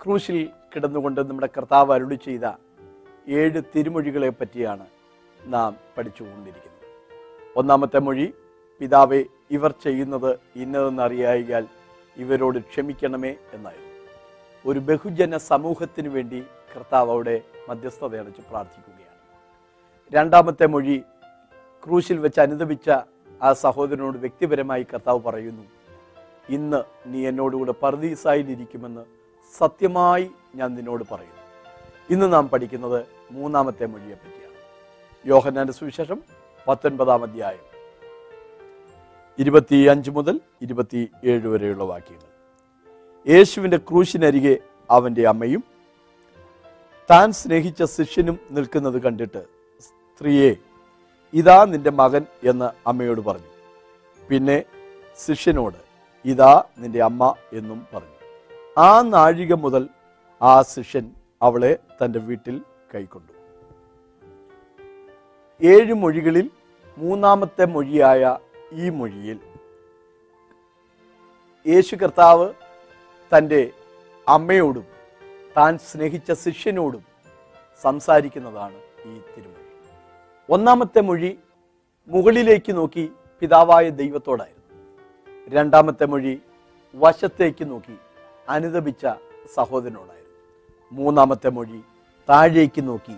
ക്രൂശിൽ കിടന്നുകൊണ്ട് നമ്മുടെ കർത്താവ് അരുളി ചെയ്ത ഏഴ് തിരുമൊഴികളെ പറ്റിയാണ് നാം പഠിച്ചുകൊണ്ടിരിക്കുന്നത്. ഒന്നാമത്തെ മൊഴി പിതാവെ ഇവർ ചെയ്യുന്നത് ഇന്നതെന്നറിയായിയാൽ ഇവരോട് ക്ഷമിക്കണമേ എന്നായിരുന്നു. ഒരു ബഹുജന സമൂഹത്തിന് വേണ്ടി കർത്താവ് അവിടെ മധ്യസ്ഥത അടച്ച് പ്രാർത്ഥിക്കുകയാണ്. രണ്ടാമത്തെ മൊഴി ക്രൂശിൽ വെച്ച് അനുദപിച്ച ആ സഹോദരനോട് വ്യക്തിപരമായി കർത്താവ് പറയുന്നു ഇന്ന് നീ എന്നോടുകൂടെ പർദീസായിലിരിക്കുമെന്ന് സത്യമായി ഞാൻ നിന്നോട് പറയുന്നു. ഇന്ന് നാം പഠിക്കുന്നത് മൂന്നാമത്തെ മൊഴിയെ പറ്റിയാണ്. യോഹന്നാന്റെ സുവിശേഷം പത്തൊൻപതാം അധ്യായം. ഇരുപത്തി അഞ്ച് മുതൽ ഇരുപത്തി ഏഴ് വരെയുള്ള വാക്യങ്ങൾ. യേശുവിന്റെ ക്രൂശിനരികെ അവന്റെ അമ്മയും താൻ സ്നേഹിച്ച ശിഷ്യനും നിൽക്കുന്നത് കണ്ടിട്ട് സ്ത്രീയെ ഇതാ നിന്റെ മകൻ എന്ന് അമ്മയോട് പറഞ്ഞു. പിന്നെ ശിഷ്യനോട് ഇതാ നിന്റെ അമ്മ എന്നും പറഞ്ഞു. ആ നാഴിക മുതൽ ആ ശിഷ്യൻ അവളെ തന്റെ വീട്ടിൽ കൈക്കൊണ്ടു. ഏഴ് മൊഴികളിൽ മൂന്നാമത്തെ മൊഴിയായ ഈ മൊഴിയിൽ യേശു കർത്താവ് തന്റെ അമ്മയോടും താൻ സ്നേഹിച്ച ശിഷ്യനോടും സംസാരിക്കുന്നതാണ് ഈ തിരുമൊഴി. ഒന്നാമത്തെ മൊഴി മുകളിലേക്ക് നോക്കി പിതാവായ ദൈവത്തോടായിരുന്നു. രണ്ടാമത്തെ മൊഴി വശത്തേക്ക് നോക്കി അനുദപിച്ച സഹോദരനോടായിരുന്നു. മൂന്നാമത്തെ മൊഴി താഴേക്ക് നോക്കി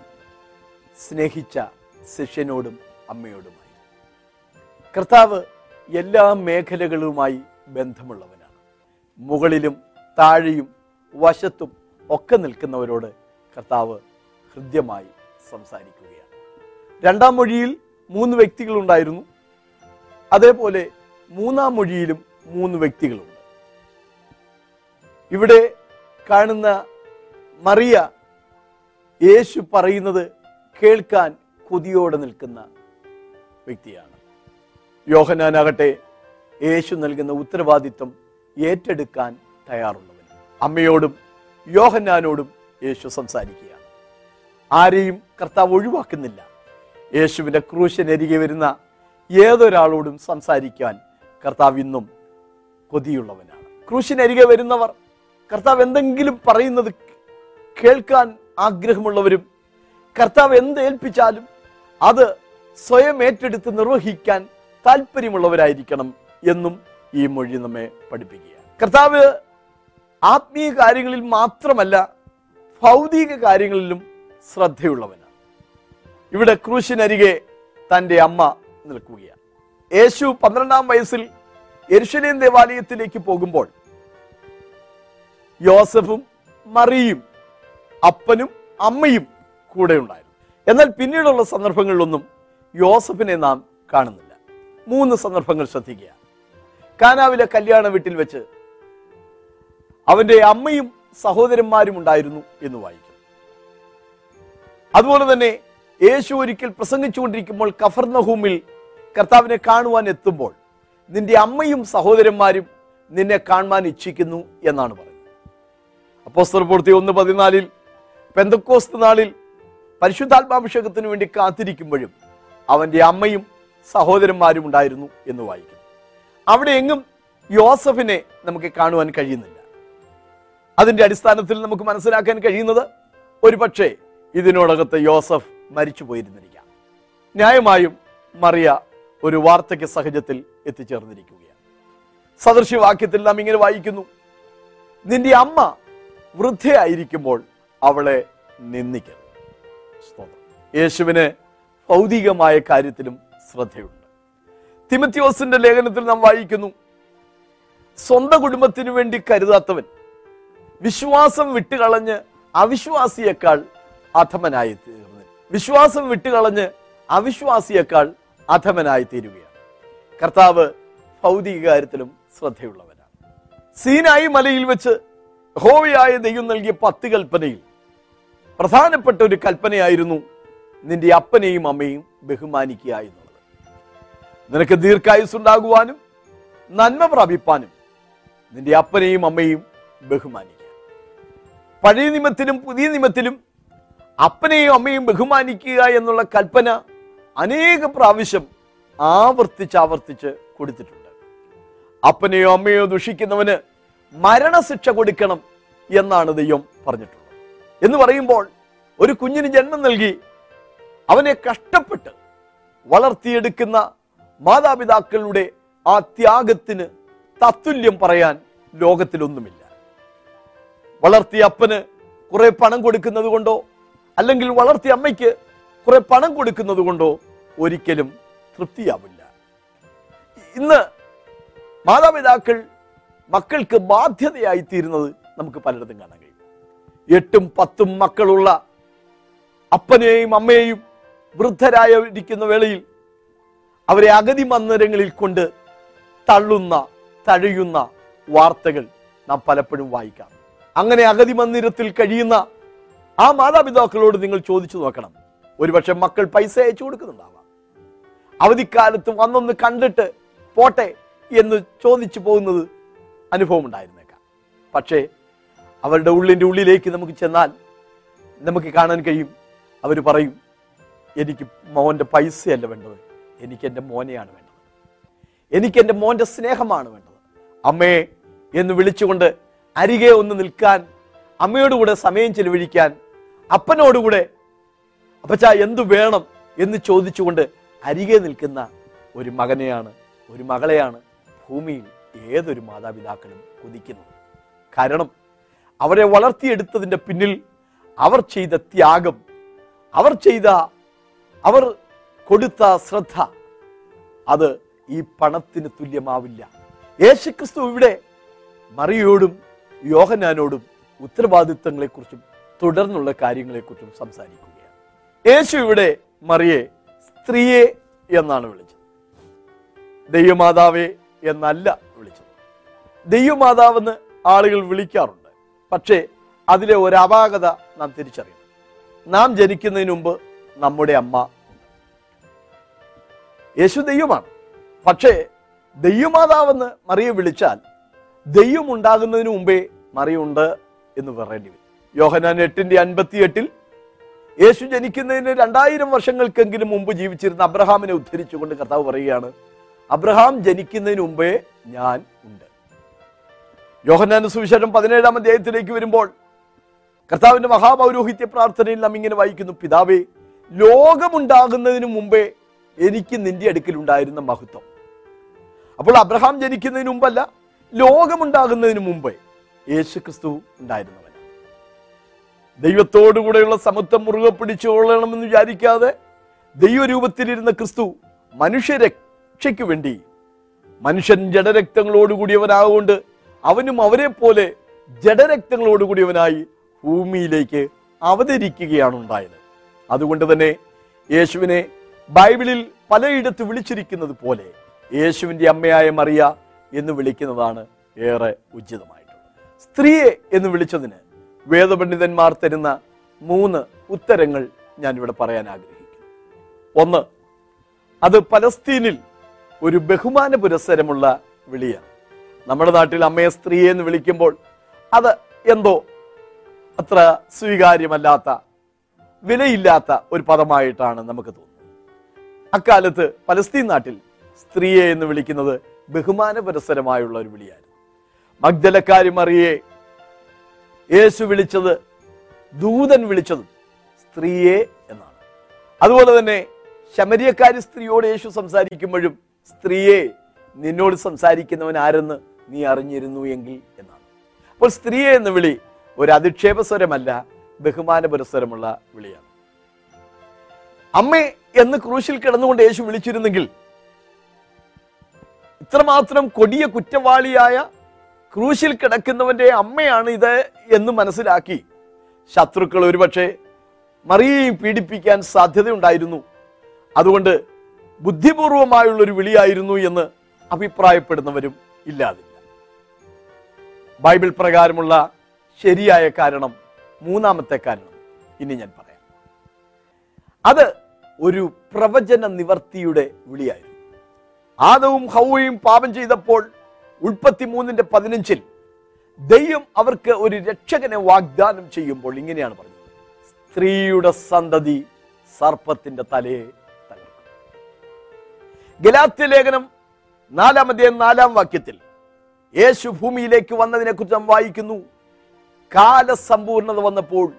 സ്നേഹിച്ച ശിഷ്യനോടും അമ്മയോടുമായി. കർത്താവ് എല്ലാ മേഖലകളുമായി ബന്ധമുള്ളവനാണ്. മുകളിലും താഴെയും വശത്തും ഒക്കെ നിൽക്കുന്നവരോട് കർത്താവ് ഹൃദ്യമായി സംസാരിക്കുകയാണ്. രണ്ടാം മൊഴിയിൽ മൂന്ന് വ്യക്തികളുണ്ടായിരുന്നു. അതേപോലെ മൂന്നാം മൊഴിയിലും മൂന്ന് വ്യക്തികളുണ്ട്. ഇവിടെ കാണുന്ന മറിയ യേശു പറയുന്നത് കേൾക്കാൻ കൊതിയോടെ നിൽക്കുന്ന വ്യക്തിയാണ്. യോഹനാനാകട്ടെ യേശു നൽകുന്ന ഉത്തരവാദിത്വം ഏറ്റെടുക്കാൻ തയ്യാറുള്ളവൻ അമ്മയോടും യോഹന്നാനോടും യേശു സംസാരിക്കുകയാണ്. ആരെയും കർത്താവ് ഒഴിവാക്കുന്നില്ല. യേശുവിന്റെ ക്രൂശനരികെ വരുന്ന ഏതൊരാളോടും സംസാരിക്കാൻ കർത്താവ് ഇന്നും കൊതിയുള്ളവനാണ്. ക്രൂശിനരികെ വരുന്നവർ കർത്താവ് എന്തെങ്കിലും പറയുന്നത് കേൾക്കാൻ ആഗ്രഹമുള്ളവരും കർത്താവ് എന്ത് ഏൽപ്പിച്ചാലും അത് സ്വയം ഏറ്റെടുത്ത് നിർവഹിക്കാൻ താല്പര്യമുള്ളവരായിരിക്കണം എന്നും ഈ മൊഴി നമ്മെ പഠിപ്പിക്കുക കർത്താവ് ആത്മീയ കാര്യങ്ങളിൽ മാത്രമല്ല ഭൗതിക കാര്യങ്ങളിലും ശ്രദ്ധയുള്ളവനാണ്. ഇവിടെ ക്രൂശിനരികെ തന്റെ അമ്മ നിൽക്കുകയാണ്. യേശു പന്ത്രണ്ടാം വയസ്സിൽ എരുഷലേം ദേവാലയത്തിലേക്ക് പോകുമ്പോൾ യോസഫും മറിയും അപ്പനും അമ്മയും കൂടെ ഉണ്ടായിരുന്നു. എന്നാൽ പിന്നീടുള്ള സന്ദർഭങ്ങളിലൊന്നും യോസഫിനെ നാം കാണുന്നില്ല. മൂന്ന് സന്ദർഭങ്ങൾ ശ്രദ്ധിക്കുക കാനാവിലെ കല്യാണ വീട്ടിൽ വെച്ച് അവന്റെ അമ്മയും സഹോദരന്മാരും ഉണ്ടായിരുന്നു എന്ന് വായിക്കും. അതുപോലെ തന്നെ യേശു ഒരിക്കൽ പ്രസംഗിച്ചുകൊണ്ടിരിക്കുമ്പോൾ കഫർനഹൂമിൽ കർത്താവിനെ കാണുവാൻ എത്തുമ്പോൾ നിന്റെ അമ്മയും സഹോദരന്മാരും നിന്നെ കാണുവാൻ ഇച്ഛിക്കുന്നു എന്നാണ് പറയുന്നത്. അപ്പോസ്തല പൂർത്തി ഒന്ന് പതിനാലിൽ പെന്തക്കോസ്ത് നാളിൽ പരിശുദ്ധാത്മാഭിഷേകത്തിന് വേണ്ടി കാത്തിരിക്കുമ്പോഴും അവന്റെ അമ്മയും സഹോദരന്മാരും ഉണ്ടായിരുന്നു എന്ന് വായിക്കുന്നു. അവിടെ എങ്ങും യോസഫിനെ നമുക്ക് കാണുവാൻ കഴിയുന്നില്ല. അതിന്റെ അടിസ്ഥാനത്തിൽ നമുക്ക് മനസ്സിലാക്കാൻ കഴിയുന്നത് ഒരുപക്ഷെ ഇതിനോടകത്ത് യോസഫ് മരിച്ചു പോയിരുന്നിരിക്കാം. ന്യായമായും മറിയ ഒരു വാർദ്ധക്യ സഹജത്തിൽ എത്തിച്ചേർന്നിരിക്കുകയാണ്. സദൃശ്യവാക്യത്തിൽ നാം ഇങ്ങനെ വായിക്കുന്നു. നിന്റെ അമ്മ വൃദ്ധയായിരിക്കുമ്പോൾ അവളെ നിന്ദിക്കരുത്. യേശുവിന് ഭൗതികമായ കാര്യത്തിലും ശ്രദ്ധയുണ്ട്. തിമത്യോസിന്റെ ലേഖനത്തിൽ നാം വായിക്കുന്നു സ്വന്തം കുടുംബത്തിനു വേണ്ടി കരുതാത്തവൻ വിശ്വാസം വിട്ടുകളഞ്ഞ് അവിശ്വാസിയേക്കാൾ അധമനായി തീർന്നു വിശ്വാസം വിട്ടുകളഞ്ഞ് അവിശ്വാസിയേക്കാൾ അധമനായി തീരുകയാണ്. കർത്താവ് ഭൗതിക കാര്യത്തിലും ശ്രദ്ധയുള്ളവനാണ്. സീനായി മലയിൽ വെച്ച് ഹോവയായ ദൈവം നൽകിയ പത്ത് കൽപ്പനയിൽ പ്രധാനപ്പെട്ട ഒരു കൽപ്പനയായിരുന്നു നിന്റെ അപ്പനെയും അമ്മയും ബഹുമാനിക്കുക എന്നുള്ളത് നിനക്ക് ദീർഘായുസ് ഉണ്ടാകുവാനും നന്മ പ്രാപിപ്പാനും നിന്റെ അപ്പനെയും അമ്മയും ബഹുമാനിക്കുക. പഴയ നിമത്തിലും പുതിയ നിമത്തിലും അപ്പനെയും അമ്മയും ബഹുമാനിക്കുക എന്നുള്ള കൽപ്പന അനേക പ്രാവശ്യം ആവർത്തിച്ച് ആവർത്തിച്ച് കൊടുത്തിട്ടുണ്ട്. അപ്പനെയോ അമ്മയോ ദുഷിക്കുന്നവന് മരണശിക്ഷ കൊടുക്കണം എന്നാണ് ദൈവം പറഞ്ഞിട്ടുള്ളത്. എന്ന് പറയുമ്പോൾ ഒരു കുഞ്ഞിന് ജന്മം നൽകി അവനെ കഷ്ടപ്പെട്ട് വളർത്തിയെടുക്കുന്ന മാതാപിതാക്കളുടെ ആ ത്യാഗത്തിന് തത്തുല്യം പറയാൻ ലോകത്തിലൊന്നുമില്ല. വളർത്തിയ അപ്പന് കുറെ പണം കൊടുക്കുന്നത് കൊണ്ടോ അല്ലെങ്കിൽ വളർത്തിയ അമ്മയ്ക്ക് കുറെ പണം കൊടുക്കുന്നത് കൊണ്ടോ ഒരിക്കലും തൃപ്തിയാവില്ല. ഇന്ന് മാതാപിതാക്കൾ മക്കൾക്ക് ബാധ്യതയായി തീരുന്നത് നമുക്ക് പലയിടത്തും കാണാൻ കഴിയും. എട്ടും പത്തും മക്കളുള്ള അപ്പനെയും അമ്മയെയും വൃദ്ധരായിരിക്കുന്ന വേളയിൽ അവരെ അഗതി മന്ദിരങ്ങളിൽ കൊണ്ട് തള്ളുന്ന തഴയുന്ന വാർത്തകൾ നാം പലപ്പോഴും വായിക്കാം. അങ്ങനെ അഗതി മന്ദിരത്തിൽ കഴിയുന്ന ആ മാതാപിതാക്കളോട് നിങ്ങൾ ചോദിച്ചു നോക്കണം. ഒരുപക്ഷെ മക്കൾ പൈസ അയച്ചു കൊടുക്കുന്നുണ്ടാവാം. അവധിക്കാലത്ത് വന്നൊന്ന് കണ്ടിട്ട് പോട്ടെ എന്ന് ചോദിച്ചു പോകുന്നത് അനുഭവം ഉണ്ടായിരുന്നേക്കാം പക്ഷേ അവരുടെ ഉള്ളിന്റെ ഉള്ളിലേക്ക് നമുക്ക് ചെന്നാൽ നമുക്ക് കാണാൻ കഴിയും. അവർ പറയും എനിക്ക് മോന്റെ പൈസയല്ല വേണ്ടത്. എനിക്ക് എന്റെ മോനെയാണ് വേണ്ടത്. എനിക്ക് എന്റെ മോന്റെ സ്നേഹമാണ് വേണ്ടത്. അമ്മേ എന്ന് വിളിച്ചുകൊണ്ട് അരികെ ഒന്ന് നിൽക്കാൻ അമ്മയോടുകൂടെ സമയം ചെലവഴിക്കാൻ അപ്പനോടുകൂടെ അപ്പച്ച എന്തു വേണം? എന്ന് ചോദിച്ചുകൊണ്ട് അരികെ നിൽക്കുന്ന ഒരു മകനെയാണ് ഒരു മകളെയാണ് ഭൂമിയിൽ ഏതൊരു മാതാപിതാക്കളും കൊതിക്കുന്നു. കാരണം അവരെ വളർത്തിയെടുത്തതിന്റെ പിന്നിൽ അവർ ചെയ്ത ത്യാഗം അവർ ചെയ്ത അവർ കൊടുത്ത ശ്രദ്ധ അത് ഈ പണത്തിന് തുല്യമാവില്ല. യേശുക്രിസ്തു ഇവിടെ മറിയോടും യോഹനാനോടും ഉത്തരവാദിത്തങ്ങളെക്കുറിച്ചും തുടർന്നുള്ള കാര്യങ്ങളെക്കുറിച്ചും സംസാരിക്കുകയാണ്. യേശു ഇവിടെ മറിയെ സ്ത്രീയെ എന്നാണ് വിളിച്ചത്. ദൈവമാതാവേ എന്നല്ല ദൈവമാതാവെന്ന് ആളുകൾ വിളിക്കാറുണ്ട്. പക്ഷേ അതിലെ ഒരു അപാകത നാം തിരിച്ചറിയണം. നാം ജനിക്കുന്നതിന് മുമ്പ് നമ്മുടെ അമ്മ യേശു ദൈവമാണ്. പക്ഷേ ദൈവമാതാവെന്ന് മറിയെ വിളിച്ചാൽ ദൈവം ഉണ്ടാകുന്നതിന് മുമ്പേ മറിയുണ്ട് എന്ന് പറയേണ്ടി വരും. യോഹനാൻ എട്ടിന്റെ അൻപത്തി എട്ടിൽ യേശു ജനിക്കുന്നതിന് രണ്ടായിരം വർഷങ്ങൾക്കെങ്കിലും മുമ്പ് ജീവിച്ചിരുന്ന അബ്രഹാമിനെ ഉദ്ധരിച്ചുകൊണ്ട് കർത്താവ് പറയുകയാണ് അബ്രഹാം ജനിക്കുന്നതിന് മുമ്പേ ഞാൻ ഉണ്ട്. യോഹന്നാന്റെ സുവിശേഷം പതിനേഴാം അധ്യായത്തിലേക്ക് വരുമ്പോൾ കർത്താവിന്റെ മഹാപൗരോഹിത്യ പ്രാർത്ഥനയിൽ നാം ഇങ്ങനെ വായിക്കുന്നു പിതാവേ ലോകമുണ്ടാകുന്നതിന് മുമ്പേ എനിക്ക് നിന്റെ അടുക്കൽ ഉണ്ടായിരുന്ന മഹത്വം. അപ്പോൾ അബ്രഹാം ജനിക്കുന്നതിന് മുമ്പല്ല ലോകമുണ്ടാകുന്നതിന് മുമ്പേ യേശു ക്രിസ്തു ഉണ്ടായിരുന്നവൻ ദൈവത്തോടുകൂടെയുള്ള സമത്വം മുറുകെ പിടിച്ചുകൊള്ളണമെന്ന് വിചാരിക്കാതെ ദൈവരൂപത്തിലിരുന്ന ക്രിസ്തു മനുഷ്യരക്ഷയ്ക്ക് വേണ്ടി മനുഷ്യൻ ജഡരക്തങ്ങളോടുകൂടിയവനാകൊണ്ട് അവനും അവരെ പോലെ ജഡരക്തങ്ങളോടുകൂടിയവനായി ഭൂമിയിലേക്ക് അവതരിക്കുകയാണ് ഉണ്ടായത് അതുകൊണ്ട് തന്നെ യേശുവിനെ ബൈബിളിൽ പലയിടത്ത് വിളിച്ചിരിക്കുന്നത് പോലെ യേശുവിന്റെ അമ്മയായ മറിയ എന്ന് വിളിക്കുന്നതാണ് ഏറെ ഉചിതമായിട്ടുള്ളത്. സ്ത്രീയെ എന്ന് വിളിച്ചതിന് വേദപണ്ഡിതന്മാർ തരുന്ന മൂന്ന് ഉത്തരങ്ങൾ ഞാനിവിടെ പറയാൻ ആഗ്രഹിക്കുന്നു. ഒന്ന് അത് പലസ്തീനിൽ ഒരു ബഹുമാന പുരസ്സരമുള്ള വിളിയാണ്. നമ്മുടെ നാട്ടിൽ അമ്മയെ സ്ത്രീയെ എന്ന് വിളിക്കുമ്പോൾ അത് എന്തോ അത്ര സ്വീകാര്യമല്ലാത്ത വിലയില്ലാത്ത ഒരു പദമായിട്ടാണ് നമുക്ക് തോന്നുന്നത്. അക്കാലത്ത് പലസ്തീൻ നാട്ടിൽ സ്ത്രീയെ എന്ന് വിളിക്കുന്നത് ബഹുമാന പുരസ്സരമായുള്ള ഒരു വിളിയായിരുന്നു. മഗ്ദലക്കാരി മറിയെ യേശു വിളിച്ചത് ദൂതൻ വിളിച്ചതും സ്ത്രീയെ എന്നാണ്. അതുപോലെ തന്നെ ശമരിയക്കാരി സ്ത്രീയോട് യേശു സംസാരിക്കുമ്പോഴും സ്ത്രീയെ നിന്നോട് സംസാരിക്കുന്നവൻ ആരെന്ന് നീ അറിഞ്ഞിരുന്നു എങ്കിൽ എന്നാണ്. അപ്പോൾ സ്ത്രീയെ എന്ന വിളി ഒരു അധിക്ഷേപ സ്വരമല്ല ബഹുമാന പുരസ്സരമുള്ള വിളിയാണ്. അമ്മേ എന്ന് ക്രൂശിൽ കിടന്നുകൊണ്ട് യേശു വിളിച്ചിരുന്നെങ്കിൽ ഇത്രമാത്രം കൊടിയ കുറ്റവാളിയായ ക്രൂശിൽ കിടക്കുന്നവന്റെ അമ്മയാണ് ഇത് എന്ന് മനസ്സിലാക്കി ശത്രുക്കൾ ഒരുപക്ഷെ മറിയയും പീഡിപ്പിക്കാൻ സാധ്യതയുണ്ടായിരുന്നു. അതുകൊണ്ട് ബുദ്ധിപൂർവമായുള്ളൊരു വിളിയായിരുന്നു എന്ന് അഭിപ്രായപ്പെടുന്നവരും ഇല്ലാതില്ല ബൈബിൾ പ്രകാരമുള്ള ശരിയായ കാരണം മൂന്നാമത്തെ കാരണം. ഇനി ഞാൻ പറയാം. അത് ഒരു പ്രവചന നിവർത്തിയുടെ വിളിയായിരുന്നു. ആദവും ഹൗവയും പാപം ചെയ്തപ്പോൾ ഉൽപ്പത്തി മൂന്നിന്റെ പതിനഞ്ചിൽ ദൈവം അവർക്ക് ഒരു രക്ഷകനെ വാഗ്ദാനം ചെയ്യുമ്പോൾ ഇങ്ങനെയാണ് പറഞ്ഞത്. സ്ത്രീയുടെ സന്തതി സർപ്പത്തിന്റെ തലയെ തകർക്കും. ഗലാത്യ ലേഖനം നാലാമതേ നാലാം വാക്യത്തിൽ യേശു ഭൂമിയിലേക്ക് വന്നതിനെ കുറിച്ച് നാം വായിക്കുന്നു. കാലസമ്പൂർണത വന്നപ്പോൾ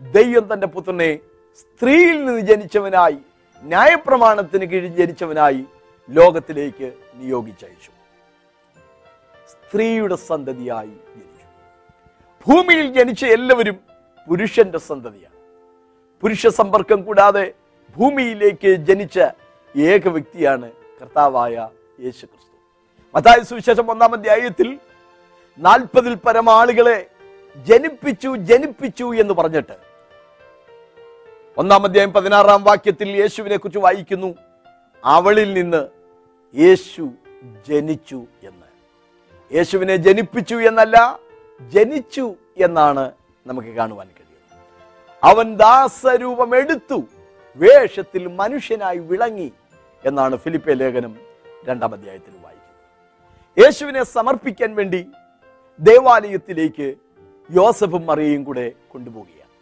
ദൈവം തന്റെ പുത്രനെ സ്ത്രീയിൽ നിന്ന് ജനിച്ചവനായി ന്യായപ്രമാണത്തിന് കീഴിൽ ജനിച്ചവനായി ലോകത്തിലേക്ക് നിയോഗിച്ചയച്ചു. സ്ത്രീയുടെ സന്തതിയായി ജനിച്ചു. ഭൂമിയിൽ ജനിച്ച എല്ലാവരും പുരുഷന്റെ സന്തതിയാണ്. പുരുഷ സമ്പർക്കം കൂടാതെ ഭൂമിയിലേക്ക് ജനിച്ച ഏക വ്യക്തിയാണ് കർത്താവായ യേശു ക്രിസ്തു മത്തായ സുവിശേഷം ഒന്നാം അധ്യായത്തിൽ നാൽപ്പതിൽ പരം ആളുകളെ ജനിപ്പിച്ചു ജനിപ്പിച്ചു എന്ന് പറഞ്ഞിട്ട്. ഒന്നാം അധ്യായം പതിനാറാം വാക്യത്തിൽ യേശുവിനെ കുറിച്ച് വായിക്കുന്നു. അവളിൽ നിന്ന് യേശു ജനിച്ചു എന്ന്. യേശുവിനെ ജനിപ്പിച്ചു എന്നല്ല ജനിച്ചു എന്നാണ് നമുക്ക് കാണുവാൻ കഴിയുന്നത്. അവൻ ദാസരൂപം എടുത്തു വേഷത്തിൽ മനുഷ്യനായി വിളങ്ങി എന്നാണ് ഫിലിപ്പെ ലേഖനം രണ്ടാം അധ്യായത്തിൽ വായിക്കുന്നത്. യേശുവിനെ സമർപ്പിക്കാൻ വേണ്ടി ദേവാലയത്തിലേക്ക് യോസഫും മറിയയും കൂടെ കൊണ്ടുപോവുകയാണ്.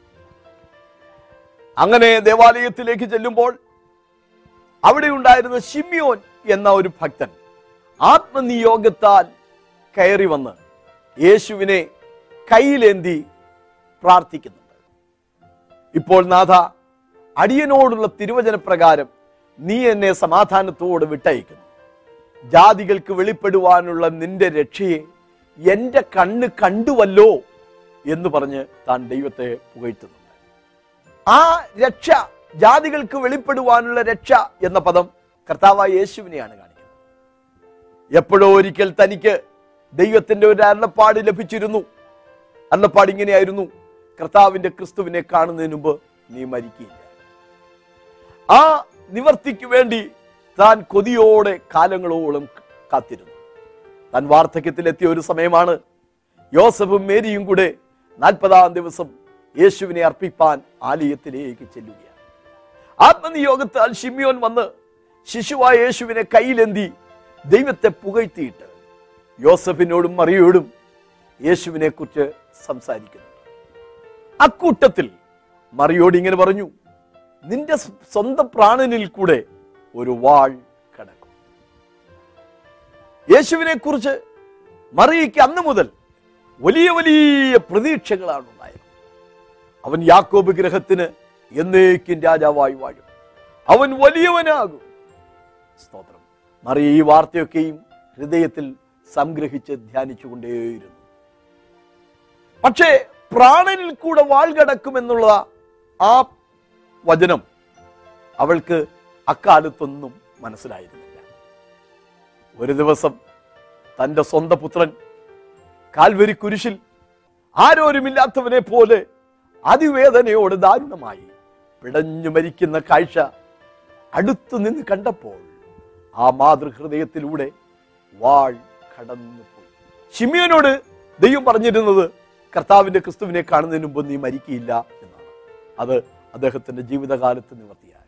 അങ്ങനെ ദേവാലയത്തിലേക്ക് ചെല്ലുമ്പോൾ അവിടെ ഉണ്ടായിരുന്ന ഷിമിയോൻ എന്ന ഒരു ഭക്തൻ ആത്മനിയോഗത്താൽ കയറി വന്ന് യേശുവിനെ കയ്യിലേന്തി പ്രാർത്ഥിക്കുന്നുണ്ട്. ഇപ്പോൾ നാഥ അടിയനോടുള്ള തിരുവചന പ്രകാരം നീ എന്നെ സമാധാനത്തോട് വിട്ടയക്കുന്നു. ജാതികൾക്ക് വെളിപ്പെടുവാനുള്ള നിന്റെ രക്ഷയെ എന്റെ കണ്ണ് കണ്ടുവല്ലോ എന്ന് പറഞ്ഞ് താൻ ദൈവത്തെ പുകഴ്ത്തുന്നുണ്ട്. ആ രക്ഷ ജാതികൾക്ക് വെളിപ്പെടുവാനുള്ള രക്ഷ എന്ന പദം കർത്താവായ യേശുവിനെയാണ് കാണിക്കുന്നത്. എപ്പോഴോ ഒരിക്കൽ തനിക്ക് ദൈവത്തിന്റെ ഒരു അരുളപ്പാട് ലഭിച്ചിരുന്നു. അരുളപ്പാട് ഇങ്ങനെയായിരുന്നു കർത്താവിന്റെ ക്രിസ്തുവിനെ കാണുന്നതിന് മുമ്പ് നീ മരിക്കില്ല ആ നിവർത്തിക്ക് വേണ്ടി താൻ കൊതിയോടെ കാലങ്ങളോളം കാത്തിരുന്നു. താൻ വാർദ്ധക്യത്തിലെത്തിയ ഒരു സമയമാണ് യോസഫും മേരിയും കൂടെ നാൽപ്പതാം ദിവസം യേശുവിനെ അർപ്പിപ്പാൻ ആലയത്തിലേക്ക് ചെല്ലുകയാണ്. ആത്മനിയോഗത്താൽ ഷിമിയോൻ വന്ന് ശിശുവായ യേശുവിനെ കയ്യിലെന്തി ദൈവത്തെ പുകഴ്ത്തിയിട്ട് യോസഫിനോടും മറിയോടും യേശുവിനെ കുറിച്ച് സംസാരിക്കുന്നു. അക്കൂട്ടത്തിൽ മറിയോട് ഇങ്ങനെ പറഞ്ഞു നിന്റെ സ്വന്തം പ്രാണനിൽ കൂടെ ഒരു വാൾ കിടക്കും. യേശുവിനെ കുറിച്ച് മറിയയ്ക്ക് അന്ന് മുതൽ വലിയ വലിയ പ്രതീക്ഷകളാണ് ഉണ്ടായത് അവൻ യാക്കോബ് ഗ്രഹത്തിന് എന്നേക്കും രാജാവായി വാഴും. അവൻ വലിയവനാകും. സ്തോത്രം. മറിയ ഈ വാർത്തയൊക്കെയും ഹൃദയത്തിൽ സംഗ്രഹിച്ച് ധ്യാനിച്ചുകൊണ്ടേയിരുന്നു. പക്ഷേ പ്രാണനിൽ കൂടെ വാൾ കടക്കുമെന്നുള്ള ആ വചനം അവൾക്ക് അക്കാലത്തൊന്നും മനസ്സിലായിരുന്നില്ല. ഒരു ദിവസം തന്റെ സ്വന്തം പുത്രൻ കാൽവരി കുരിശിൽ ആരോരുമില്ലാത്തവനെ പോലെ അതിവേദനയോട് ദാരുണമായി പിടഞ്ഞു മരിക്കുന്ന കാഴ്ച അടുത്തു നിന്ന് കണ്ടപ്പോൾ ആ മാതൃഹൃദയത്തിലൂടെ വാൾ കടന്നുപോയി. ഷിമിയനോട് ദൈവം പറഞ്ഞിരുന്നത് കർത്താവിന്റെ ക്രിസ്തുവിനെ കാണുന്നതിന് മുമ്പ് നീ മരിക്കില്ല എന്നാണ്. അത് അദ്ദേഹത്തിന്റെ ജീവിതകാലത്ത് നിവർത്തിയായി.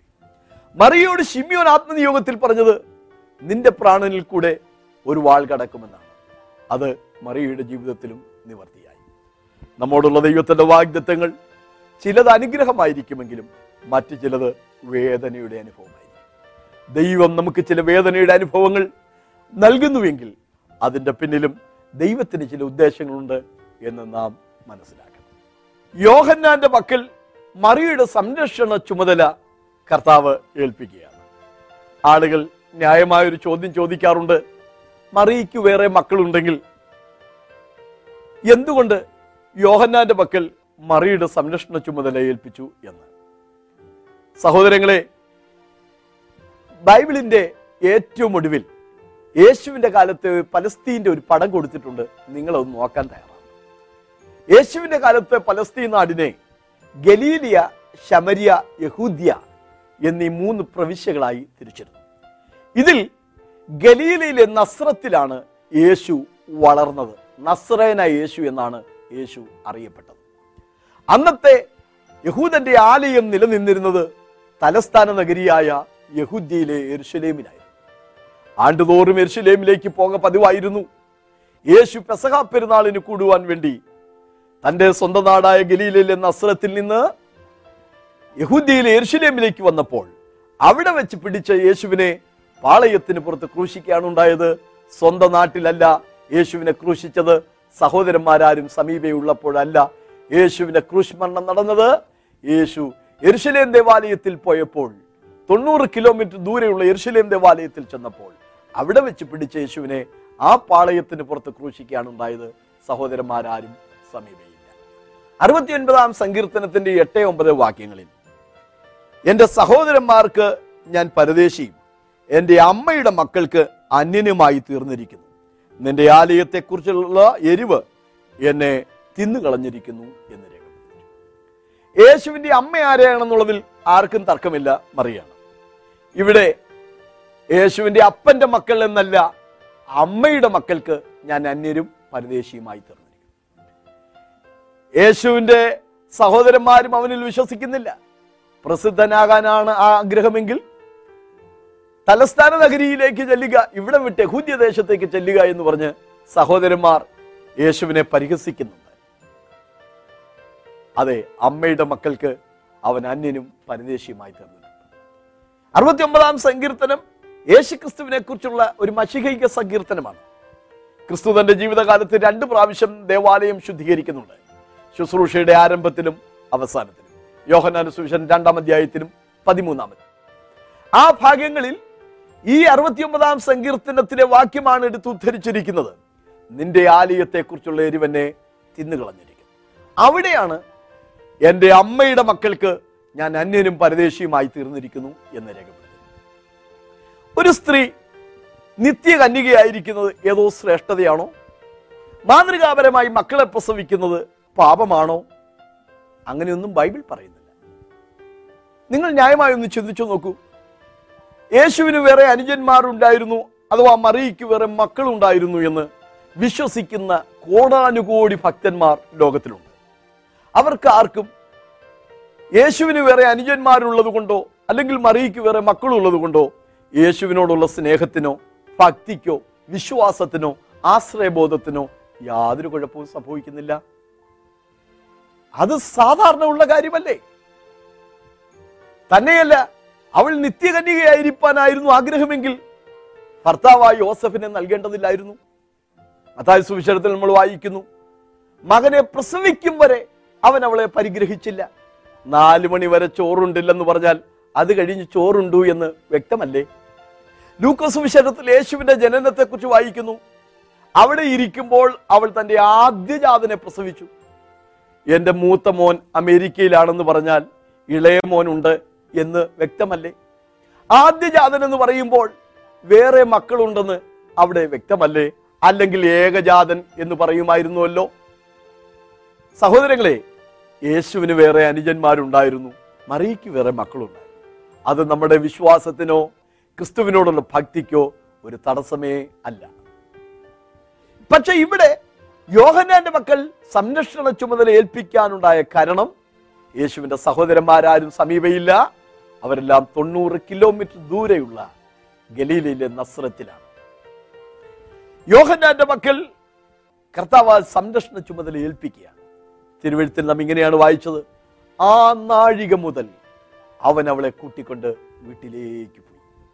മറിയോട് ഷിമിയോൻ ആത്മനിയോഗത്തിൽ പറഞ്ഞത് നിന്റെ പ്രാണനിൽ കൂടെ ഒരു വാൾ കടക്കുമെന്നാണ്. അത് മറിയയുടെ ജീവിതത്തിലും നിവർത്തിയായി. നമ്മോടുള്ള ദൈവത്തിന്റെ വാഗ്ദത്തങ്ങൾ ചിലത് അനുഗ്രഹമായിരിക്കുമെങ്കിലും മറ്റു ചിലത് വേദനയുടെ അനുഭവമായിരിക്കും. ദൈവം നമുക്ക് ചില വേദനയുടെ അനുഭവങ്ങൾ നൽകുന്നുവെങ്കിൽ അതിന്റെ പിന്നിലും ദൈവത്തിന് ചില ഉദ്ദേശങ്ങളുണ്ട് എന്ന് നാം മനസ്സിലാക്കണം. യോഹന്നാന്റെ പക്കൽ മറിയുടെ സംരക്ഷണ ചുമതല കർത്താവ് ഏൽപ്പിക്കുകയാണ്. ആളുകൾ ന്യായമായൊരു ചോദ്യം ചോദിക്കാറുണ്ട്. മറിയയ്ക്ക് വേറെ മക്കളുണ്ടെങ്കിൽ എന്തുകൊണ്ട് യോഹന്നാന്റെ പക്കൽ മറിയുടെ സംരക്ഷണ ചുമതല ഏൽപ്പിച്ചു എന്ന്? സഹോദരങ്ങളെ ബൈബിളിന്റെ ഏറ്റവും ഒടുവിൽ യേശുവിന്റെ കാലത്ത് പലസ്തീന്റെ ഒരു പടം കൊടുത്തിട്ടുണ്ട്. നിങ്ങളത് നോക്കാൻ തയ്യാറാണ്. യേശുവിന്റെ കാലത്ത് പലസ്തീൻ നാടിനെ ഗലീലിയ ശമരിയ യഹൂദ്യ എന്നീ മൂന്ന് പ്രവിശ്യകളായി തിരിച്ചിരുന്നു. ഇതിൽ ഗലീലയിലെ നസ്രത്തിലാണ് യേശു വളർന്നത്. നസ്രേന യേശു എന്നാണ് യേശു അറിയപ്പെട്ടത്. അന്നത്തെ യഹൂദന്റെ ആലയം നിലനിന്നിരുന്നത് തലസ്ഥാന നഗരിയായ യഹൂദ്യയിലെ എരുഷലേമിലായിരുന്നു ആണ്ടുതോറും എരുഷലേമിലേക്ക് പോക പതിവായിരുന്നു. യേശു പെസഹ പെരുന്നാളിന് കൂടുവാൻ വേണ്ടി തന്റെ സ്വന്തം നാടായ ഗലീലയിലെ നസ്രത്തിൽ നിന്ന് യഹൂദ്യയിലെ എരുഷലേമിലേക്ക് വന്നപ്പോൾ അവിടെ വെച്ച് പിടിച്ച യേശുവിനെ പാളയത്തിന് പുറത്ത് ക്രൂശിക്കുകയാണ് ഉണ്ടായത്. സ്വന്തം നാട്ടിലല്ല യേശുവിനെ ക്രൂശിച്ചത്. സഹോദരന്മാരാരും സമീപയുള്ളപ്പോഴല്ല യേശുവിന്റെ ക്രൂശ്മരണം നടന്നത്. യേശു എരുശലേം ദേവാലയത്തിൽ പോയപ്പോൾ തൊണ്ണൂറ് കിലോമീറ്റർ ദൂരെയുള്ള എരുശലേം ദേവാലയത്തിൽ ചെന്നപ്പോൾ അവിടെ വെച്ച് പിടിച്ച യേശുവിനെ ആ പാളയത്തിന് പുറത്ത് ക്രൂശിക്കുകയാണ് ഉണ്ടായത്. സഹോദരന്മാരാരും സമീപയില്ല അറുപത്തി ഒൻപതാം സങ്കീർത്തനത്തിന്റെ എട്ട് ഒമ്പത് വാക്യങ്ങളിൽ എന്റെ സഹോദരന്മാർക്ക് ഞാൻ പരദേശിയും എന്റെ അമ്മയുടെ മക്കൾക്ക് അന്യനുമായി തീർന്നിരിക്കുന്നു. നിന്റെ ആലയത്തെക്കുറിച്ചുള്ള എരിവ് എന്നെ തിന്നുകളഞ്ഞിരിക്കുന്നു എന്ന് രേഖപ്പെടുത്തി യേശുവിന്റെ അമ്മ ആരെയാണെന്നുള്ളതിൽ ആർക്കും തർക്കമില്ല മറിയാണ്. ഇവിടെ യേശുവിന്റെ അപ്പന്റെ മക്കൾ എന്നല്ല അമ്മയുടെ മക്കൾക്ക് ഞാൻ അന്യരും പരദേശിയുമായി തീർന്നിരിക്കുന്നു. യേശുവിന്റെ സഹോദരന്മാരും അവനിൽ വിശ്വസിക്കുന്നില്ല. പ്രസിദ്ധനാകാനാണ് ആ ആഗ്രഹമെങ്കിൽ തലസ്ഥാന നഗരിയിലേക്ക് ചെല്ലുക ഇവിടെ വിട്ട് ഹൂദ്യ ദേശത്തേക്ക് ചെല്ലുക എന്ന് പറഞ്ഞ് സഹോദരന്മാർ യേശുവിനെ പരിഹസിക്കുന്നുണ്ട്. അതെ അമ്മയുടെ മക്കൾക്ക് അവൻ അന്യനും പരദേശിയുമായി തീർന്നു അറുപത്തി ഒമ്പതാം സങ്കീർത്തനം യേശുക്രിസ്തുവിനെ കുറിച്ചുള്ള ഒരു മഷികൈക സങ്കീർത്തനമാണ്. ക്രിസ്തു തന്റെ ജീവിതകാലത്ത് രണ്ട് പ്രാവശ്യം ദേവാലയം ശുദ്ധീകരിക്കുന്നുണ്ട്. ശുശ്രൂഷയുടെ ആരംഭത്തിലും അവസാനത്തിലും. യോഹനാന സുവിശേഷം രണ്ടാം അധ്യായത്തിലും പതിമൂന്നാമത്. ആ ഭാഗങ്ങളിൽ ഈ അറുപത്തിയൊമ്പതാം സങ്കീർത്തനത്തിലെ വാക്യമാണ് എടുത്ത് ഉദ്ധരിച്ചിരിക്കുന്നത്. നിന്റെ ആലയത്തെക്കുറിച്ചുള്ള എരിവനെ തിന്നുകളഞ്ഞിരിക്കുന്നു അവിടെയാണ് എന്റെ അമ്മയുടെ മക്കൾക്ക് ഞാൻ അന്യനും പരദേശിയുമായി തീർന്നിരിക്കുന്നു എന്ന് രേഖപ്പെടുത്തുന്നു ഒരു സ്ത്രീ നിത്യകന്യകയായിരിക്കുന്നത് ഏതോ ശ്രേഷ്ഠതയാണോ? മാതൃകാപരമായി മക്കളെ പ്രസവിക്കുന്നത് പാപമാണോ? അങ്ങനെയൊന്നും ബൈബിൾ പറയുന്നില്ല. നിങ്ങൾ ന്യായമായി ഒന്ന് ചിന്തിച്ചു നോക്കൂ. യേശുവിന് വേറെ അനുജന്മാരുണ്ടായിരുന്നു അഥവാ മറിയയ്ക്ക് വേറെ മക്കളുണ്ടായിരുന്നു എന്ന് വിശ്വസിക്കുന്ന കോടാനുകോടി ഭക്തന്മാർ ലോകത്തിലുണ്ട്. അവർക്ക് ആർക്കും യേശുവിന് വേറെ അനുജന്മാരുള്ളത് കൊണ്ടോ അല്ലെങ്കിൽ മറിയയ്ക്ക് വേറെ മക്കളുള്ളത് കൊണ്ടോ യേശുവിനോടുള്ള സ്നേഹത്തിനോ ഭക്തിക്കോ വിശ്വാസത്തിനോ ആശ്രയബോധത്തിനോ യാതൊരു കുഴപ്പവും സംഭവിക്കുന്നില്ല. അത് സാധാരണ ഉള്ള കാര്യമല്ലേ? തന്നെയല്ല അവൾ നിത്യകന്യകയായിരിക്കാനായിരുന്നു ആഗ്രഹമെങ്കിൽ ഭർത്താവായ യോസഫിനെ നൽകേണ്ടതില്ലായിരുന്നു. അതായത് സുവിശേഷത്തിൽ നമ്മൾ വായിക്കുന്നു മകനെ പ്രസവിക്കും വരെ അവൻ അവളെ പരിഗ്രഹിച്ചില്ല. നാലു മണി വരെ ചോറുണ്ടില്ലെന്ന് പറഞ്ഞാൽ അത് കഴിഞ്ഞ് ചോറുണ്ടു എന്ന് വ്യക്തമല്ലേ? ലൂക്കോസ് വിശേഷത്തിൽ യേശുവിന്റെ ജനനത്തെക്കുറിച്ച് വായിക്കുന്നു അവിടെ ഇരിക്കുമ്പോൾ അവൾ തന്റെ ആദ്യജാതനെ പ്രസവിച്ചു. എന്റെ മൂത്ത മോൻ അമേരിക്കയിലാണെന്ന് പറഞ്ഞാൽ ഇളയ മോൻ ഉണ്ട് എന്ന് വ്യക്തമല്ലേ? ആദ്യജാതൻ എന്ന് പറയുമ്പോൾ വേറെ മക്കളുണ്ടെന്ന് അവിടെ വ്യക്തമല്ലേ? അല്ലെങ്കിൽ ഏകജാതൻ എന്ന് പറയുമായിരുന്നുവല്ലോ? സഹോദരങ്ങളെ യേശുവിന് വേറെ അനുജന്മാരുണ്ടായിരുന്നു. മറിയയ്ക്ക് വേറെ മക്കളുണ്ടായിരുന്നു. അത് നമ്മുടെ വിശ്വാസത്തിനോ ക്രിസ്തുവിനോടുള്ള ഭക്തിക്കോ ഒരു തടസ്സമേ അല്ല. പക്ഷെ ഇവിടെ യോഹനാന്റെ മക്കൾ സംരക്ഷണ ചുമതല ഏൽപ്പിക്കാനുണ്ടായ കാരണം യേശുവിന്റെ സഹോദരന്മാരാരും സമീപയില്ല. അവരെല്ലാം തൊണ്ണൂറ് കിലോമീറ്റർ ദൂരെയുള്ള ഗലീലയിലെ നസ്രത്തിലാണ്. യോഹന്നാന്റെ മക്കൾ കർത്താവ് സംരക്ഷണ ചുമതല ഏൽപ്പിക്കുകയാണ്. തിരുവഴുത്തിൽ നാം ഇങ്ങനെയാണ് വായിച്ചത്. ആ നാഴിക മുതൽ അവൻ അവളെ കൂട്ടിക്കൊണ്ട് വീട്ടിലേക്ക് പോയി.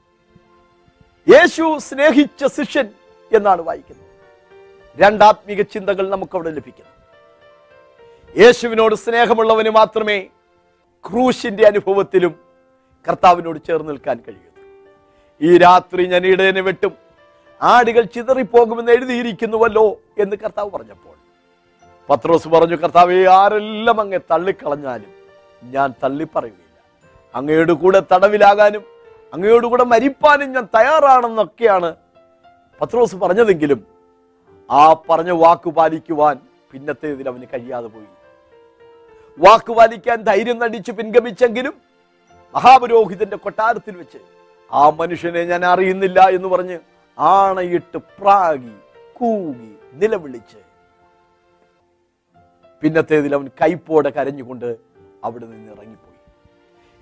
യേശു സ്നേഹിച്ച ശിഷ്യൻ എന്നാണ് വായിക്കുന്നത്. രണ്ടാത്മിക ചിന്തകൾ നമുക്കവിടെ ലഭിക്കുന്നു. യേശുവിനോട് സ്നേഹമുള്ളവന് മാത്രമേ ക്രൂശിന്റെ അനുഭവത്തിലും കർത്താവിനോട് ചേർന്ന് നിൽക്കാൻ കഴിയുന്നത് ഈ രാത്രി ഞാൻ ഇടയനെ വെട്ടും. ആടുകൾ ചിതറിപ്പോകുമെന്ന് എഴുതിയിരിക്കുന്നുവല്ലോ എന്ന് കർത്താവ് പറഞ്ഞപ്പോൾ പത്രോസ് പറഞ്ഞു കർത്താവ് ആരെല്ലാം അങ്ങെ തള്ളിക്കളഞ്ഞാലും ഞാൻ തള്ളിപ്പറയുകയില്ല. അങ്ങയോട് കൂടെ തടവിലാകാനും അങ്ങയോട് കൂടെ മരിപ്പാനും ഞാൻ തയ്യാറാണെന്നൊക്കെയാണ് പത്രോസ് പറഞ്ഞതെങ്കിലും ആ പറഞ്ഞ വാക്ക് പാലിക്കുവാൻ പിന്നത്തേതിൽ അവന് കഴിയാതെ പോയി. വാക്ക് പാലിക്കാൻ ധൈര്യം നടിച്ചു പിൻഗമിച്ചെങ്കിലും മഹാപുരോഹിതന്റെ കൊട്ടാരത്തിൽ വെച്ച് ആ മനുഷ്യനെ ഞാൻ അറിയുന്നില്ല എന്ന് പറഞ്ഞ് ആണയിട്ട് പ്രാഗി കൂകി നിലവിളിച്ച്. പിന്നത്തേതിൽ അവൻ കൈപ്പോടെ കരഞ്ഞുകൊണ്ട് അവിടെ നിന്ന് ഇറങ്ങിപ്പോയി.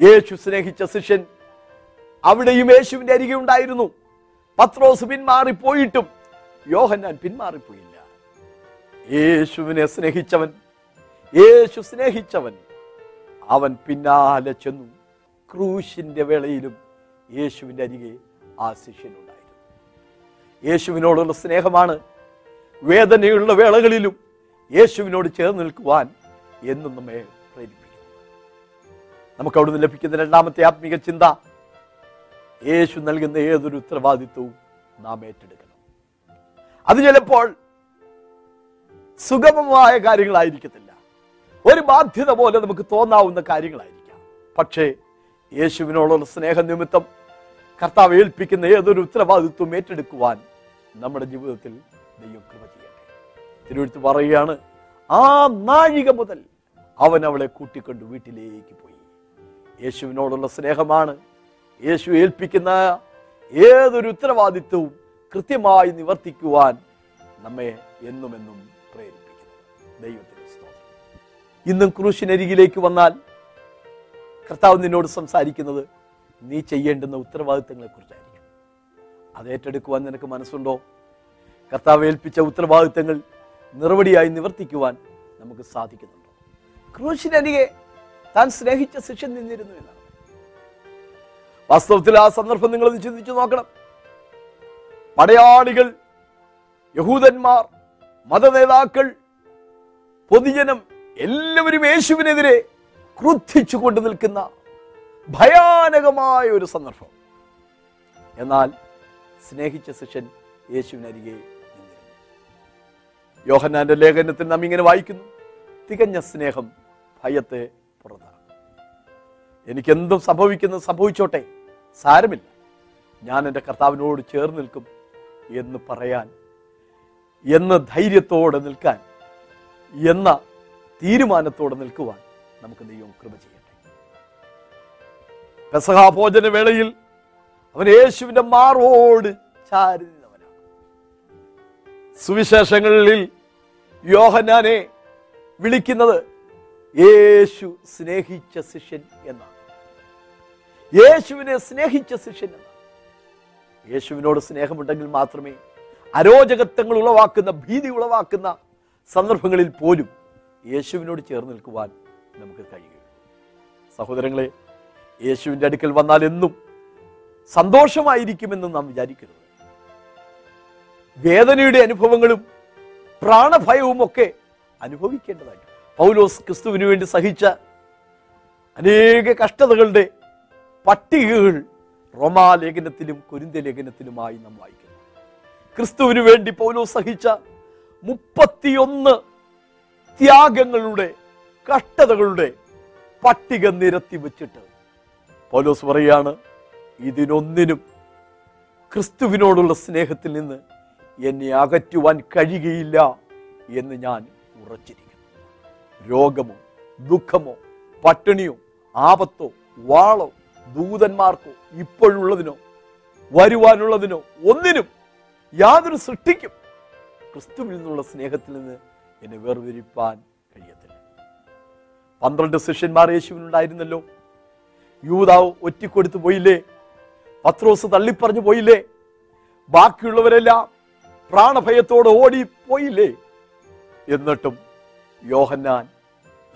യേശു സ്നേഹിച്ച ശിഷ്യൻ അവിടെയും യേശുവിന്റെ അരികെ ഉണ്ടായിരുന്നു. പത്രോസ് പിന്മാറിപ്പോയിട്ടും യോഹന്നാൻ പിന്മാറിപ്പോയില്ല. യേശുവിനെ സ്നേഹിച്ചവൻ യേശു സ്നേഹിച്ചവൻ അവൻ പിന്നാലെ ചെന്നു. ക്രൂശിന്റെ വേളയിലും യേശുവിന്റെ അരികെ ആ ശിഷ്യനുണ്ടായിരുന്നു യേശുവിനോടുള്ള സ്നേഹമാണ്. വേദനയുള്ള വേളകളിലും യേശുവിനോട് ചേർന്ന് നിൽക്കുവാൻ എന്നും നമ്മെ പ്രേരിപ്പിക്കുന്നത് നമുക്ക് അവിടുന്ന് ലഭിക്കുന്ന രണ്ടാമത്തെ ആത്മീക ചിന്ത യേശു നൽകുന്ന ഏതൊരു ഉത്തരവാദിത്വവും നാം ഏറ്റെടുക്കണം. അത് ചിലപ്പോൾ സുഗമമായ കാര്യങ്ങളായിരിക്കത്തില്ല. ഒരു ബാധ്യത പോലെ നമുക്ക് തോന്നാവുന്ന കാര്യങ്ങളായിരിക്കാം. പക്ഷേ യേശുവിനോടുള്ള സ്നേഹനിമിത്തം കർത്താവ് ഏൽപ്പിക്കുന്ന ഏതൊരു ഉത്തരവാദിത്വം ഏറ്റെടുക്കുവാൻ നമ്മുടെ ജീവിതത്തിൽ ദൈവം കൃപ ചെയ്യട്ടെ. തിരുവഴുത്ത് പറയുകയാണ് ആ നാഴിക മുതൽ അവൻ അവളെ കൂട്ടിക്കൊണ്ട് വീട്ടിലേക്ക് പോയി. യേശുവിനോടുള്ള സ്നേഹമാണ് യേശു ഏൽപ്പിക്കുന്ന ഏതൊരു ഉത്തരവാദിത്വവും കൃത്യമായി നിവർത്തിക്കുവാൻ നമ്മെ എന്നും എന്നും പ്രേരിപ്പിക്കുന്നു. ദൈവത്തിന് സ്തോത്രം. ഇന്നും ക്രൂശിനരികിലേക്ക് വന്നാൽ കർത്താവ് നിന്നോട് സംസാരിക്കുന്നത് നീ ചെയ്യേണ്ടുന്ന ഉത്തരവാദിത്തങ്ങളെ കുറിച്ചായിരിക്കും അത് ഏറ്റെടുക്കുവാൻ നിനക്ക് മനസ്സുണ്ടോ? കർത്താവ് ഏൽപ്പിച്ച ഉത്തരവാദിത്തങ്ങൾ നിറവടിയായി നിവർത്തിക്കുവാൻ നമുക്ക് സാധിക്കുന്നുണ്ടോ? ക്രൂശിനരികെ താൻ സ്നേഹിച്ച ശിഷ്യൻ നിന്നിരുന്നു എന്നാണ്. വാസ്തവത്തിൽ ആ സന്ദർഭം നിങ്ങൾ ചിന്തിച്ചു നോക്കണം. പടയാളികൾ യഹൂദന്മാർ മതനേതാക്കൾ പൊതുജനം എല്ലാവരും യേശുവിനെതിരെ ക്രുദ്ധിച്ചു കൊണ്ട് നിൽക്കുന്ന ഭയാനകമായ ഒരു സന്ദർഭം. എന്നാൽ സ്നേഹിച്ച ശിഷ്യൻ യേശുവിനരികെ യോഹന്നാന്റെ ലേഖനത്തിൽ നാം ഇങ്ങനെ വായിക്കുന്നു തികഞ്ഞ സ്നേഹം ഭയത്തെ പുറത്താണ് എനിക്കെന്തും സംഭവിക്കുന്നത് സംഭവിച്ചോട്ടെ സാരമില്ല. ഞാൻ എന്റെ കർത്താവിനോട് ചേർന്ന് നിൽക്കും എന്ന് പറയാൻ എന്ന് ധൈര്യത്തോടെ നിൽക്കാൻ എന്ന തീരുമാനത്തോടെ നിൽക്കുവാൻ നമുക്ക് ദൈവം കൃപ ചെയ്യട്ടെ. പെസഹാഭോജന വേളയിൽ അവൻ യേശുവിന്റെ മാറോട് സുവിശേഷങ്ങളിൽ യോഹനാനെ വിളിക്കുന്നത് യേശു സ്നേഹിച്ച ശിഷ്യൻ എന്നാണ്. യേശുവിനെ സ്നേഹിച്ച ശിഷ്യൻ എന്നാണ്. യേശുവിനോട് സ്നേഹമുണ്ടെങ്കിൽ മാത്രമേ അരോചകത്വങ്ങൾ ഉളവാക്കുന്ന ഭീതി ഉളവാക്കുന്ന സന്ദർഭങ്ങളിൽ പോലും യേശുവിനോട് ചേർന്ന് നിൽക്കുവാൻ നമുക്ക് കഴിയുകയുള്ളൂ. സഹോദരങ്ങളെ യേശുവിന്റെ അടുക്കൽ വന്നാൽ എന്നും സന്തോഷമായിരിക്കുമെന്ന് നാം വിചാരിക്കരുത്. വേദനയുടെ അനുഭവങ്ങളും പ്രാണഭയവും ഒക്കെ അനുഭവിക്കേണ്ടതായിട്ട് പൗലോസ് ക്രിസ്തുവിന് വേണ്ടി സഹിച്ച അനേക കഷ്ടതകളുടെ പട്ടികകൾ റോമാലേഖനത്തിലും കുരിന്ത ലേഖനത്തിലുമായി നാം വായിക്കുന്നു. ക്രിസ്തുവിന് വേണ്ടി പൗലോസ് സഹിച്ച മുപ്പത്തിയൊന്ന് ത്യാഗങ്ങളുടെ കഷ്ടതകളുടെ പട്ടിക നിരത്തി വെച്ചിട്ട് പൗലോസ് പറയാണ് ഇതിനൊന്നിനും ക്രിസ്തുവിനോടുള്ള സ്നേഹത്തിൽ നിന്ന് എന്നെ അകറ്റുവാൻ കഴിയുകയില്ല എന്ന് ഞാൻ ഉറച്ചിരിക്കുന്നു. രോഗമോ ദുഃഖമോ പട്ടിണിയോ ആപത്തോ വാളോ ദൂതന്മാർക്കോ ഇപ്പോഴുള്ളതിനോ വരുവാനുള്ളതിനോ ഒന്നിനും യാതൊരു സൃഷ്ടിക്കും ക്രിസ്തുവിൽ നിന്നുള്ള സ്നേഹത്തിൽ നിന്ന് എന്നെ വേർതിരിപ്പാൻ പന്ത്രണ്ട് ശിഷ്യന്മാർ യേശുവിനുണ്ടായിരുന്നല്ലോ. യൂതാവ് ഒറ്റിക്കൊടുത്ത് പോയില്ലേ? പത്രോസ് തള്ളിപ്പറഞ്ഞു പോയില്ലേ? ബാക്കിയുള്ളവരെല്ലാം പ്രാണഭയത്തോടെ ഓടി പോയില്ലേ എന്നിട്ടും യോഹന്നാൻ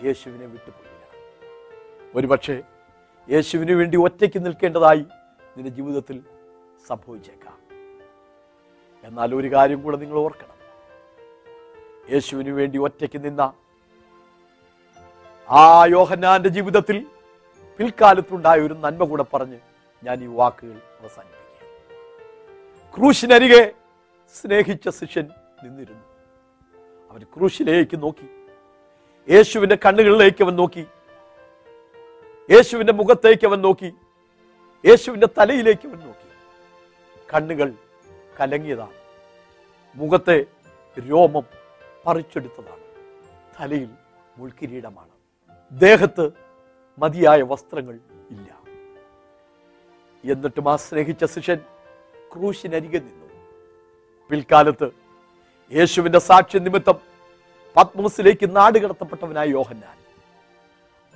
യേശുവിനെ വിട്ടുപോയില്ല. ഒരുപക്ഷെ യേശുവിന് വേണ്ടി ഒറ്റയ്ക്ക് നിൽക്കേണ്ടതായി നിന്റെ ജീവിതത്തിൽ സംഭവിച്ചേക്കാം. എന്നാൽ ഒരു കാര്യം കൂടെ നിങ്ങൾ ഓർക്കണം. യേശുവിന് വേണ്ടി ഒറ്റയ്ക്ക് നിന്ന ആ യോഹന്നാന്റെ ജീവിതത്തിൽ പിൽക്കാലത്തുണ്ടായ ഒരു നന്മ കൂടെ പറഞ്ഞ് ഞാൻ ഈ വാക്കുകൾ അവസാനിപ്പിക്കുക ക്രൂശിനരികെ സ്നേഹിച്ച ശിഷ്യൻ നിന്നിരുന്നു. അവൻ ക്രൂശിലേക്ക് നോക്കി. യേശുവിന്റെ കണ്ണുകളിലേക്ക് അവൻ നോക്കി. യേശുവിന്റെ മുഖത്തേക്ക് അവൻ നോക്കി. യേശുവിന്റെ തലയിലേക്ക് അവൻ നോക്കി. കണ്ണുകൾ കലങ്ങിയതാണ്. മുഖത്തെ രോമം പറിച്ചെടുത്തതാണ്. തലയിൽ മുൾക്കിരീടമാണ്. ദേഹത്ത് മതിയായ വസ്ത്രങ്ങൾ ഇല്ല. എന്നിട്ടും ആ സ്നേഹിച്ച ശിഷ്യൻ ക്രൂശിനരികെ നിന്നു. പിൽക്കാലത്ത് യേശുവിന്റെ സാക്ഷ്യ നിമിത്തം പത്മോസിലേക്ക് നാട് കടത്തപ്പെട്ടവനായ യോഹന്നാൻ.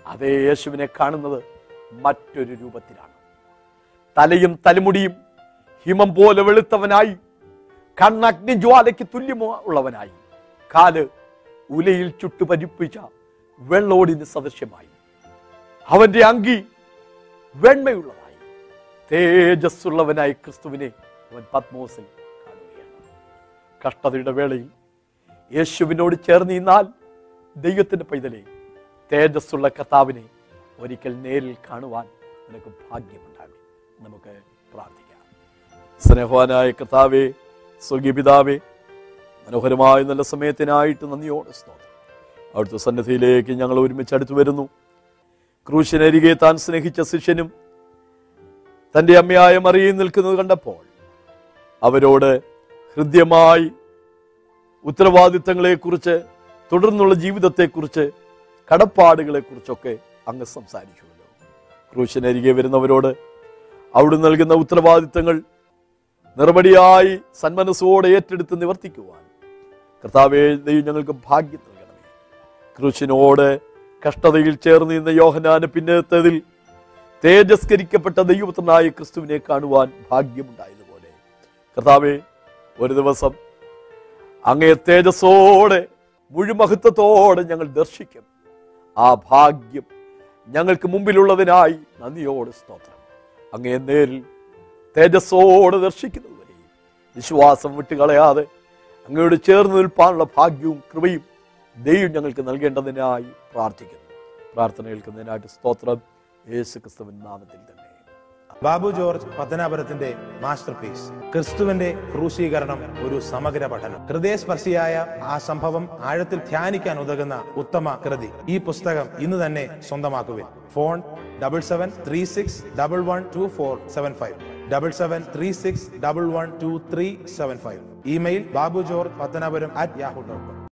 അതേ യേശുവിനെ കാണുന്നത് മറ്റൊരു രൂപത്തിലാണ്. തലയും തലമുടിയും ഹിമം പോലെ വെളുത്തവനായി കണ്ണഗ്നിജ്വാലയ്ക്ക് തുല്യമോ ഉള്ളവനായി കാൽ ഉലയിൽ ചുട്ടുപരിപ്പിച്ച വെള്ളോടിന് സദൃശ്യമായി. അവന്റെ അങ്കി വെണ്മയുള്ളതായി. തേജസ്സുള്ളവനായി ക്രിസ്തുവിനെ അവൻ പത്മോസിൽ കാണുകയാണ്. കഷ്ടതയുടെ വേളയിൽ യേശുവിനോട് ചേർന്ന് നിന്നാൽ ദൈവത്തിന്റെ പൈതലെ തേജസ്സുള്ള കർത്താവിനെ ഒരിക്കൽ നേരിൽ കാണുവാൻ നിനക്ക് ഭാഗ്യമുണ്ടാകും. നമുക്ക് പ്രാർത്ഥിക്കാം. സ്നേഹവാനായ കർത്താവേ സ്വർഗീയ മനോഹരമായ നല്ല സമയത്തിനായിട്ട് നന്ദിയോടെ സ്തോത്രം. അവിടുത്തെ സന്നദ്ധിയിലേക്ക് ഞങ്ങൾ ഒരുമിച്ച് അടുത്തു വരുന്നു. ക്രൂശിനരികെ താൻ സ്നേഹിച്ച ശിഷ്യനും തന്റെ അമ്മയായ മറിയിൽ നിൽക്കുന്നത് കണ്ടപ്പോൾ അവരോട് ഹൃദ്യമായി ഉത്തരവാദിത്തങ്ങളെക്കുറിച്ച് തുടർന്നുള്ള ജീവിതത്തെക്കുറിച്ച് കടപ്പാടുകളെക്കുറിച്ചൊക്കെ അങ്ങ് സംസാരിച്ചുവല്ലോ ക്രൂശിനരികെ വരുന്നവരോട് അവിടുന്ന് നൽകുന്ന ഉത്തരവാദിത്തങ്ങൾ നിർവടിയായി സന്മനസ്സോടെ ഏറ്റെടുത്ത് നിവർത്തിക്കുവാൻ കർത്താവേ ദൈവം ഞങ്ങൾക്ക് ഭാഗ്യം ക്രൂശിനോട് കഷ്ടതയിൽ ചേർന്ന് നിന്ന യോഹനാന് പിന്നത്തതിൽ തേജസ്കരിക്കപ്പെട്ട ദൈവപുത്രനായ ക്രിസ്തുവിനെ കാണുവാൻ ഭാഗ്യമുണ്ടായതുപോലെ. കർത്താവെ ഒരു ദിവസം അങ്ങേ തേജസ്സോടെ മുഴുമഹത്വത്തോടെ ഞങ്ങൾ ദർശിക്കും. ആ ഭാഗ്യം ഞങ്ങൾക്ക് മുമ്പിലുള്ളതിനായി നന്ദിയോട് സ്തോത്രം. അങ്ങേ നേരിൽ തേജസ്സോടെ ദർശിക്കുന്നതുവരെയും വിശ്വാസം വിട്ടുകളയാതെ അങ്ങയോട് ചേർന്ന് നിൽപ്പാനുള്ള ഭാഗ്യവും കൃപയും ദൈവം ഞങ്ങൾക്ക് നൽകേണ്ടതിനായി പ്രാർത്ഥിക്കുന്നു. പ്രാർത്ഥന കേൾക്കുന്നതിനായിട്ട് സ്തോത്രം. യേശു ക്രിസ്തുവിൻ നാമത്തിൽ തന്നെ. ബാബു ജോർജ് പത്തനാപുരത്തിന്റെ മാസ്റ്റർ പീസ് ക്രിസ്തുവിന്റെ ക്രൂശീകരണം ഒരു സമഗ്ര പഠനം. ഹൃദയസ്പർശിയായ ആ സംഭവം ആഴത്തിൽ ധ്യാനിക്കാൻ ഉതകുന്ന ഉത്തമ കൃതി. ഈ പുസ്തകം ഇന്ന് തന്നെ സ്വന്തമാക്കുവിൻ. Phone double seven three six double one two four seven five double seven three six double one two three seven five email Babu George Pathanapuram at Yahoo dot com